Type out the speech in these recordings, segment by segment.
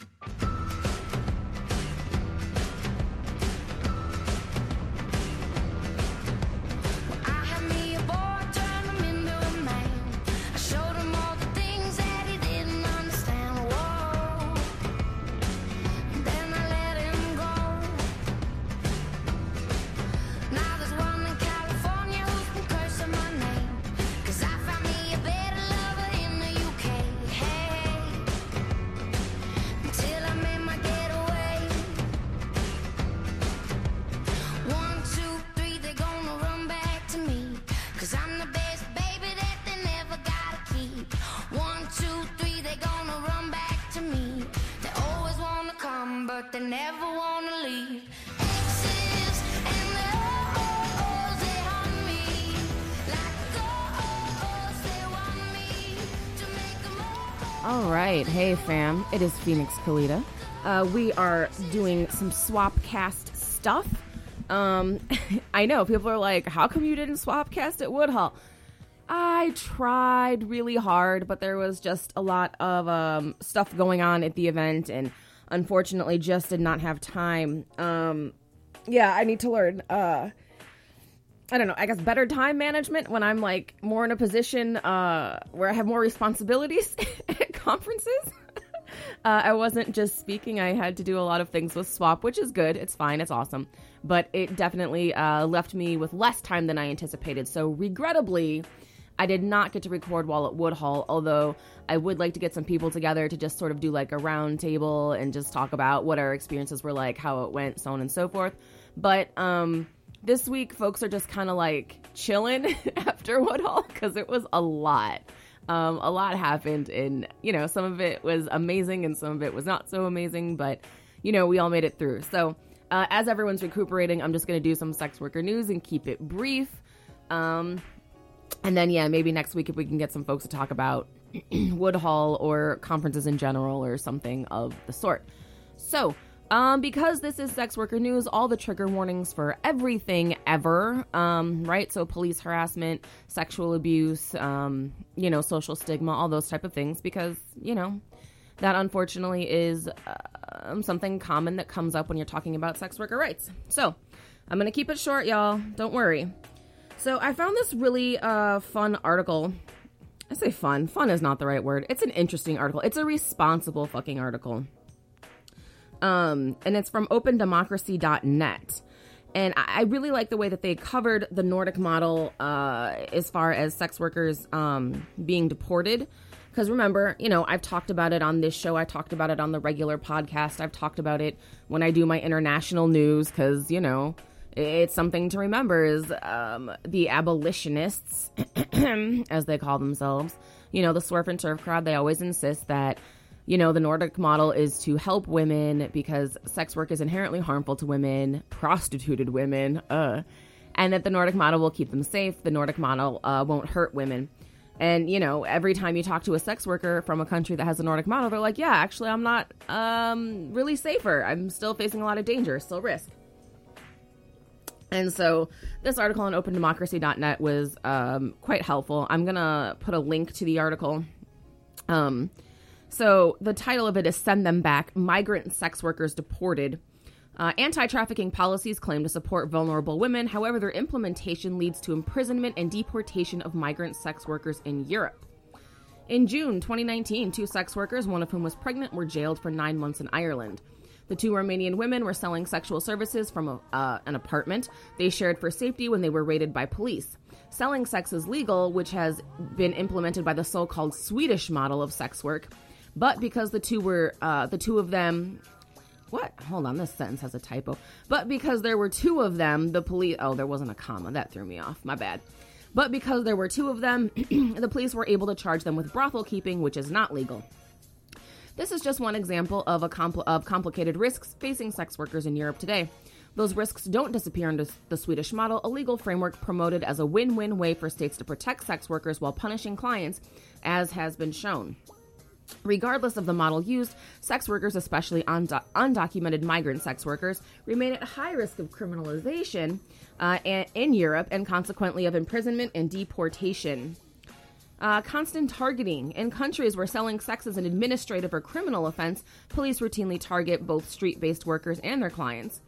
I All right. Hey, fam. It is Phoenix Calida. Uh, we are doing some swap cast stuff. Um, I know people are like, how come you didn't SWOPcast at Woodhull? I tried really hard, but there was just a lot of um, stuff going on at the event, and unfortunately, just did not have time. Um, yeah, I need to learn. Uh, I don't know, I guess better time management when I'm like more in a position uh, where I have more responsibilities conferences. uh, I wasn't just speaking, I had to do a lot of things with SWOP, which is good. It's fine, it's awesome. But it definitely uh, left me with less time than I anticipated. So, regrettably, I did not get to record while at Woodhull, although I would like to get some people together to just sort of do like a round table and just talk about what our experiences were like, how it went, so on and so forth. But, um, this week folks are just kind of like chilling after Woodhull because it was a lot. Um, a lot happened, and you know, some of it was amazing and some of it was not so amazing, but you know, we all made it through. So, uh, as everyone's recuperating, I'm just going to do some sex worker news and keep it brief. Um, and then, yeah, maybe next week if we can get some folks to talk about Woodhull or conferences in general or something of the sort. So, um, because this is sex worker news, all the trigger warnings for everything ever, um, right? So police harassment, sexual abuse, um, you know, social stigma, all those type of things, because you know that unfortunately is um, something common that comes up when you're talking about sex worker rights. So I'm gonna keep it short, y'all. Don't worry. So I found this really uh, fun article. I say fun. Fun is not the right word. It's an interesting article. It's a responsible fucking article um, and it's from opendemocracy.net. And I I really like the way that they covered the Nordic model uh, as far as sex workers um, being deported. Because remember, you know, I've talked about it on this show. I talked about it on the regular podcast. I've talked about it when I do my international news. Because you know, it's something to remember. Is um, the abolitionists, as they call themselves, you know, the SWERF and TERF crowd. They always insist that you know, the Nordic model is to help women because sex work is inherently harmful to women, prostituted women, uh, and that the Nordic model will keep them safe. The Nordic model uh, won't hurt women. And, you know, every time you talk to a sex worker from a country that has a Nordic model, they're like, yeah, actually, I'm not um, really safer. I'm still facing a lot of danger, still risk. And so this article on opendemocracy.net was um, quite helpful. I'm to put a link to the article. Um, so the title of it is Send Them Back Migrant Sex Workers Deported. Uh, Anti trafficking policies claim to support vulnerable women, however, their implementation leads to imprisonment and deportation of migrant sex workers in Europe. In June 2019, two sex workers, one of whom was pregnant, were jailed for nine months in Ireland. The two Romanian women were selling sexual services from a, uh, an apartment they shared for safety when they were raided by police. Selling sex is legal, which has been implemented by the so called Swedish model of sex work. But because the two were, uh, the two of them what? Hold on, this sentence has a typo. But because there were two of them, the police. Oh, there wasn't a comma. That threw me off. My bad. But because there were two of them, the police were able to charge them with brothel keeping, which is not legal. This is just one example of a compl- of complicated risks facing sex workers in Europe today. Those risks don't disappear under the Swedish model, a legal framework promoted as a win-win way for states to protect sex workers while punishing clients, as has been shown. Regardless of the model used, sex workers, especially undo- undocumented migrant sex workers, remain at high risk of criminalization uh, in Europe and consequently of imprisonment and deportation. Uh, constant targeting. In countries where selling sex is an administrative or criminal offense, police routinely target both street based workers and their clients.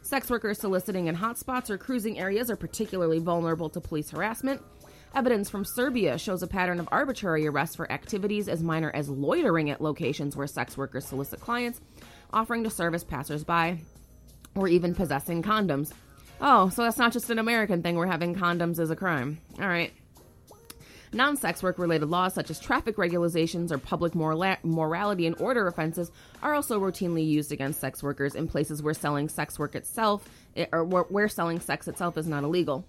Sex workers soliciting in hotspots or cruising areas are particularly vulnerable to police harassment. Evidence from Serbia shows a pattern of arbitrary arrests for activities as minor as loitering at locations where sex workers solicit clients, offering to service passersby, or even possessing condoms. Oh, so that's not just an American thing where having condoms is a crime. All right. Non sex work related laws such as traffic regulations or public moral- morality and order offenses are also routinely used against sex workers in places where selling sex work itself, eh, or where selling sex itself is not illegal.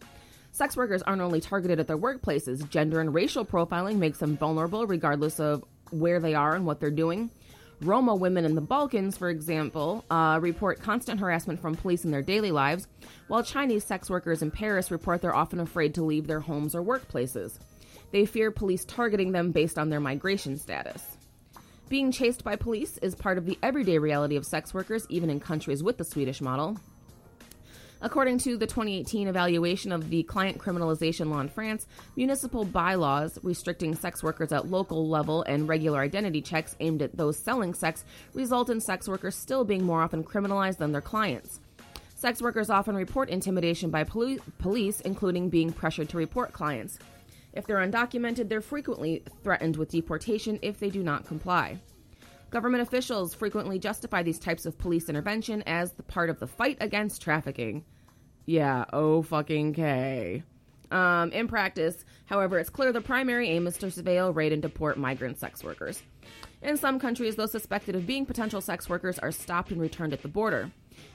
Sex workers aren't only targeted at their workplaces, gender and racial profiling makes them vulnerable regardless of where they are and what they're doing. Roma women in the Balkans, for example, uh, report constant harassment from police in their daily lives, while Chinese sex workers in Paris report they're often afraid to leave their homes or workplaces. They fear police targeting them based on their migration status. Being chased by police is part of the everyday reality of sex workers, even in countries with the Swedish model. According to the 2018 evaluation of the client criminalization law in France, municipal bylaws restricting sex workers at local level and regular identity checks aimed at those selling sex result in sex workers still being more often criminalized than their clients. Sex workers often report intimidation by poli- police, including being pressured to report clients. If they're undocumented, they're frequently threatened with deportation if they do not comply. Government officials frequently justify these types of police intervention as the part of the fight against trafficking. Yeah, oh fucking K. Um, in practice, however, it's clear the primary aim is to surveil, raid, and deport migrant sex workers. In some countries, those suspected of being potential sex workers are stopped and returned at the border.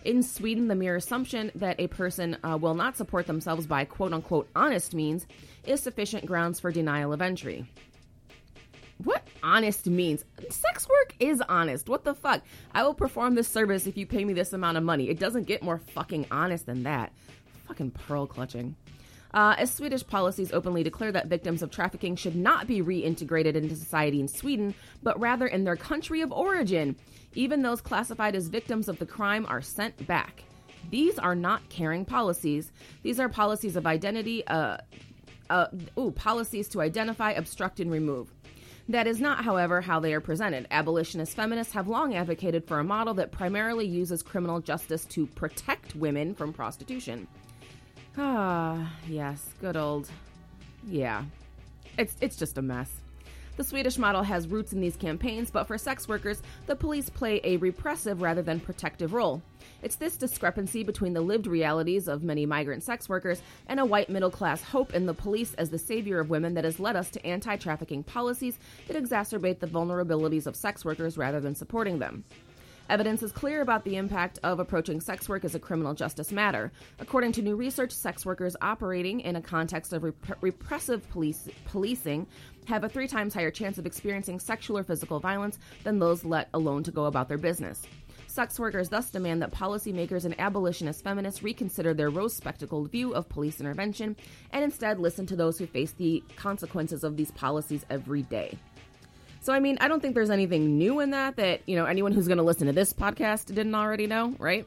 In Sweden, the mere assumption that a person uh, will not support themselves by quote unquote honest means is sufficient grounds for denial of entry. What honest means? Sex work is honest. What the fuck? I will perform this service if you pay me this amount of money. It doesn't get more fucking honest than that. Fucking pearl clutching. Uh, as Swedish policies openly declare that victims of trafficking should not be reintegrated into society in Sweden, but rather in their country of origin. Even those classified as victims of the crime are sent back. These are not caring policies. These are policies of identity, uh, uh, ooh, policies to identify, obstruct, and remove. That is not, however, how they are presented. Abolitionist feminists have long advocated for a model that primarily uses criminal justice to protect women from prostitution. Ah, yes, good old. Yeah. It's it's just a mess. The Swedish model has roots in these campaigns, but for sex workers, the police play a repressive rather than protective role. It's this discrepancy between the lived realities of many migrant sex workers and a white middle class hope in the police as the savior of women that has led us to anti trafficking policies that exacerbate the vulnerabilities of sex workers rather than supporting them. Evidence is clear about the impact of approaching sex work as a criminal justice matter. According to new research, sex workers operating in a context of rep- repressive police- policing have a three times higher chance of experiencing sexual or physical violence than those let alone to go about their business. Sex workers thus demand that policymakers and abolitionist feminists reconsider their rose spectacled view of police intervention and instead listen to those who face the consequences of these policies every day. So, I mean, I don't think there's anything new in that that, you know, anyone who's going to listen to this podcast didn't already know, right?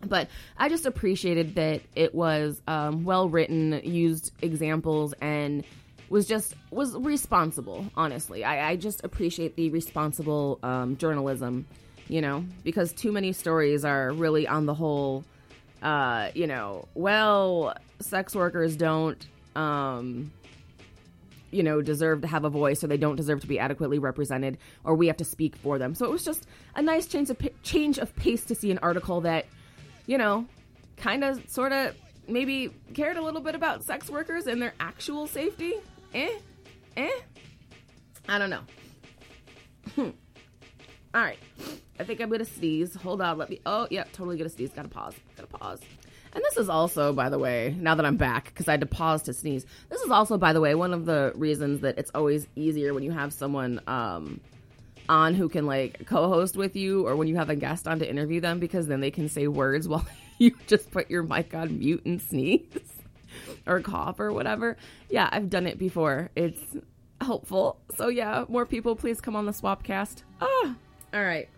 But I just appreciated that it was um, well written, used examples, and was just was responsible. Honestly, I, I just appreciate the responsible um, journalism, you know, because too many stories are really on the whole, uh, you know, well, sex workers don't um, you know, deserve to have a voice or they don't deserve to be adequately represented or we have to speak for them. So it was just a nice change of change of pace to see an article that, you know, kind of sort of maybe cared a little bit about sex workers and their actual safety. Eh? Eh? I don't know. All right. I think I'm going to sneeze. Hold on. Let me. Oh, yeah, totally going to sneeze. Got to pause. Got to pause. And this is also, by the way, now that I'm back, because I had to pause to sneeze, this is also, by the way, one of the reasons that it's always easier when you have someone um, on who can like co-host with you, or when you have a guest on to interview them, because then they can say words while you just put your mic on mute and sneeze or cough or whatever. Yeah, I've done it before. It's helpful. So yeah, more people, please come on the SWOPcast. Ah, all right.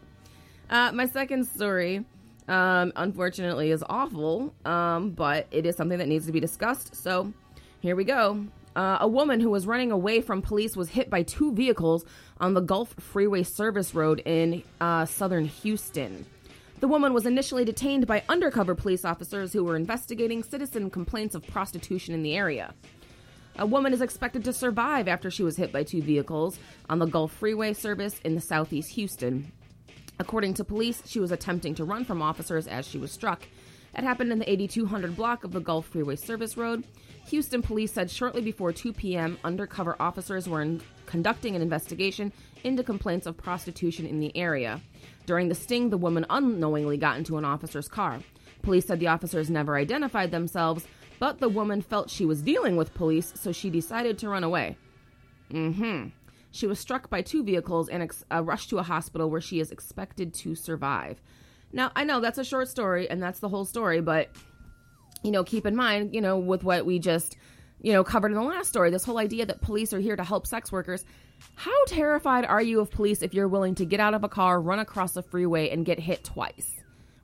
Uh, my second story um, unfortunately is awful, um, but it is something that needs to be discussed. So here we go. Uh, a woman who was running away from police was hit by two vehicles on the Gulf Freeway Service Road in uh, southern Houston. The woman was initially detained by undercover police officers who were investigating citizen complaints of prostitution in the area. A woman is expected to survive after she was hit by two vehicles on the Gulf Freeway service in the southeast Houston. According to police, she was attempting to run from officers as she was struck. It happened in the 8200 block of the Gulf Freeway Service Road. Houston police said shortly before 2 p.m., undercover officers were in- conducting an investigation into complaints of prostitution in the area. During the sting, the woman unknowingly got into an officer's car. Police said the officers never identified themselves, but the woman felt she was dealing with police, so she decided to run away. Mm hmm. She was struck by two vehicles and ex- uh, rushed to a hospital where she is expected to survive. Now, I know that's a short story and that's the whole story, but, you know, keep in mind, you know, with what we just, you know, covered in the last story, this whole idea that police are here to help sex workers. How terrified are you of police if you're willing to get out of a car, run across a freeway, and get hit twice?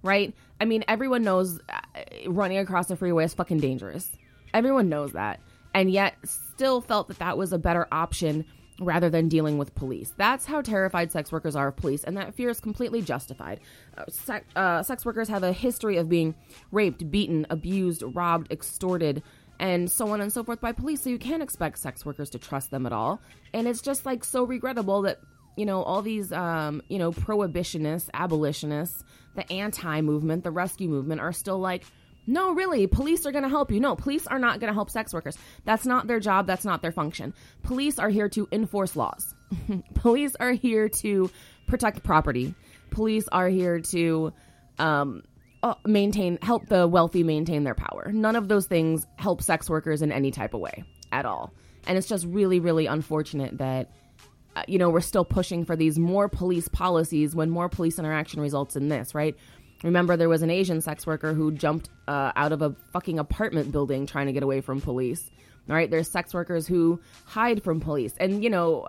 Right? I mean, everyone knows uh, running across a freeway is fucking dangerous. Everyone knows that. And yet, still felt that that was a better option rather than dealing with police. That's how terrified sex workers are of police, and that fear is completely justified. Uh, sex, uh, sex workers have a history of being raped, beaten, abused, robbed, extorted, and so on and so forth by police, so you can't expect sex workers to trust them at all. And it's just like so regrettable that, you know, all these, um, you know, prohibitionists, abolitionists, the anti movement, the rescue movement are still like, no, really, police are going to help you. No, police are not going to help sex workers. That's not their job. That's not their function. Police are here to enforce laws. police are here to protect property. Police are here to um, uh, maintain, help the wealthy maintain their power. None of those things help sex workers in any type of way at all. And it's just really, really unfortunate that, uh, you know, we're still pushing for these more police policies when more police interaction results in this, right? Remember, there was an Asian sex worker who jumped uh, out of a fucking apartment building trying to get away from police. Right? There's sex workers who hide from police. And, you know,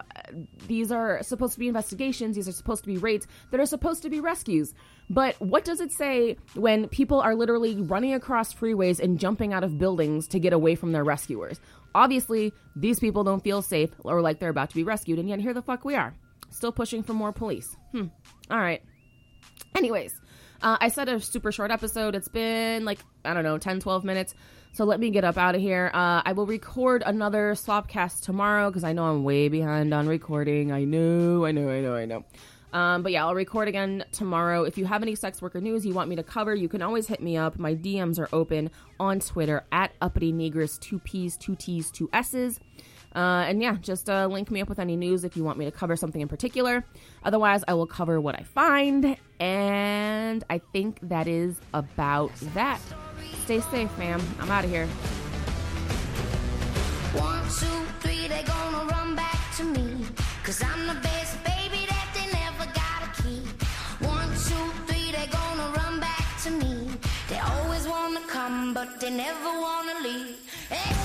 these are supposed to be investigations. These are supposed to be raids that are supposed to be rescues. But what does it say when people are literally running across freeways and jumping out of buildings to get away from their rescuers? Obviously, these people don't feel safe or like they're about to be rescued. And yet, here the fuck we are. Still pushing for more police. Hmm. All right. Anyways, uh, I said a super short episode. It's been like, I don't know, 10, 12 minutes. So let me get up out of here. Uh, I will record another SWOPcast tomorrow because I know I'm way behind on recording. I know, I know, I know, I know. Um, but yeah, I'll record again tomorrow. If you have any sex worker news you want me to cover, you can always hit me up. My DMs are open on Twitter at uppity negress, two P's, two T's, two S's. Uh, and yeah, just uh, link me up with any news if you want me to cover something in particular. Otherwise, I will cover what I find. And I think that is about that. Stay safe, fam. I'm out of here. One, two, three, they gonna run back to me. Cause I'm the best baby that they never gotta keep. One, two, three, they gonna run back to me. They always wanna come, but they never wanna leave. Exhale.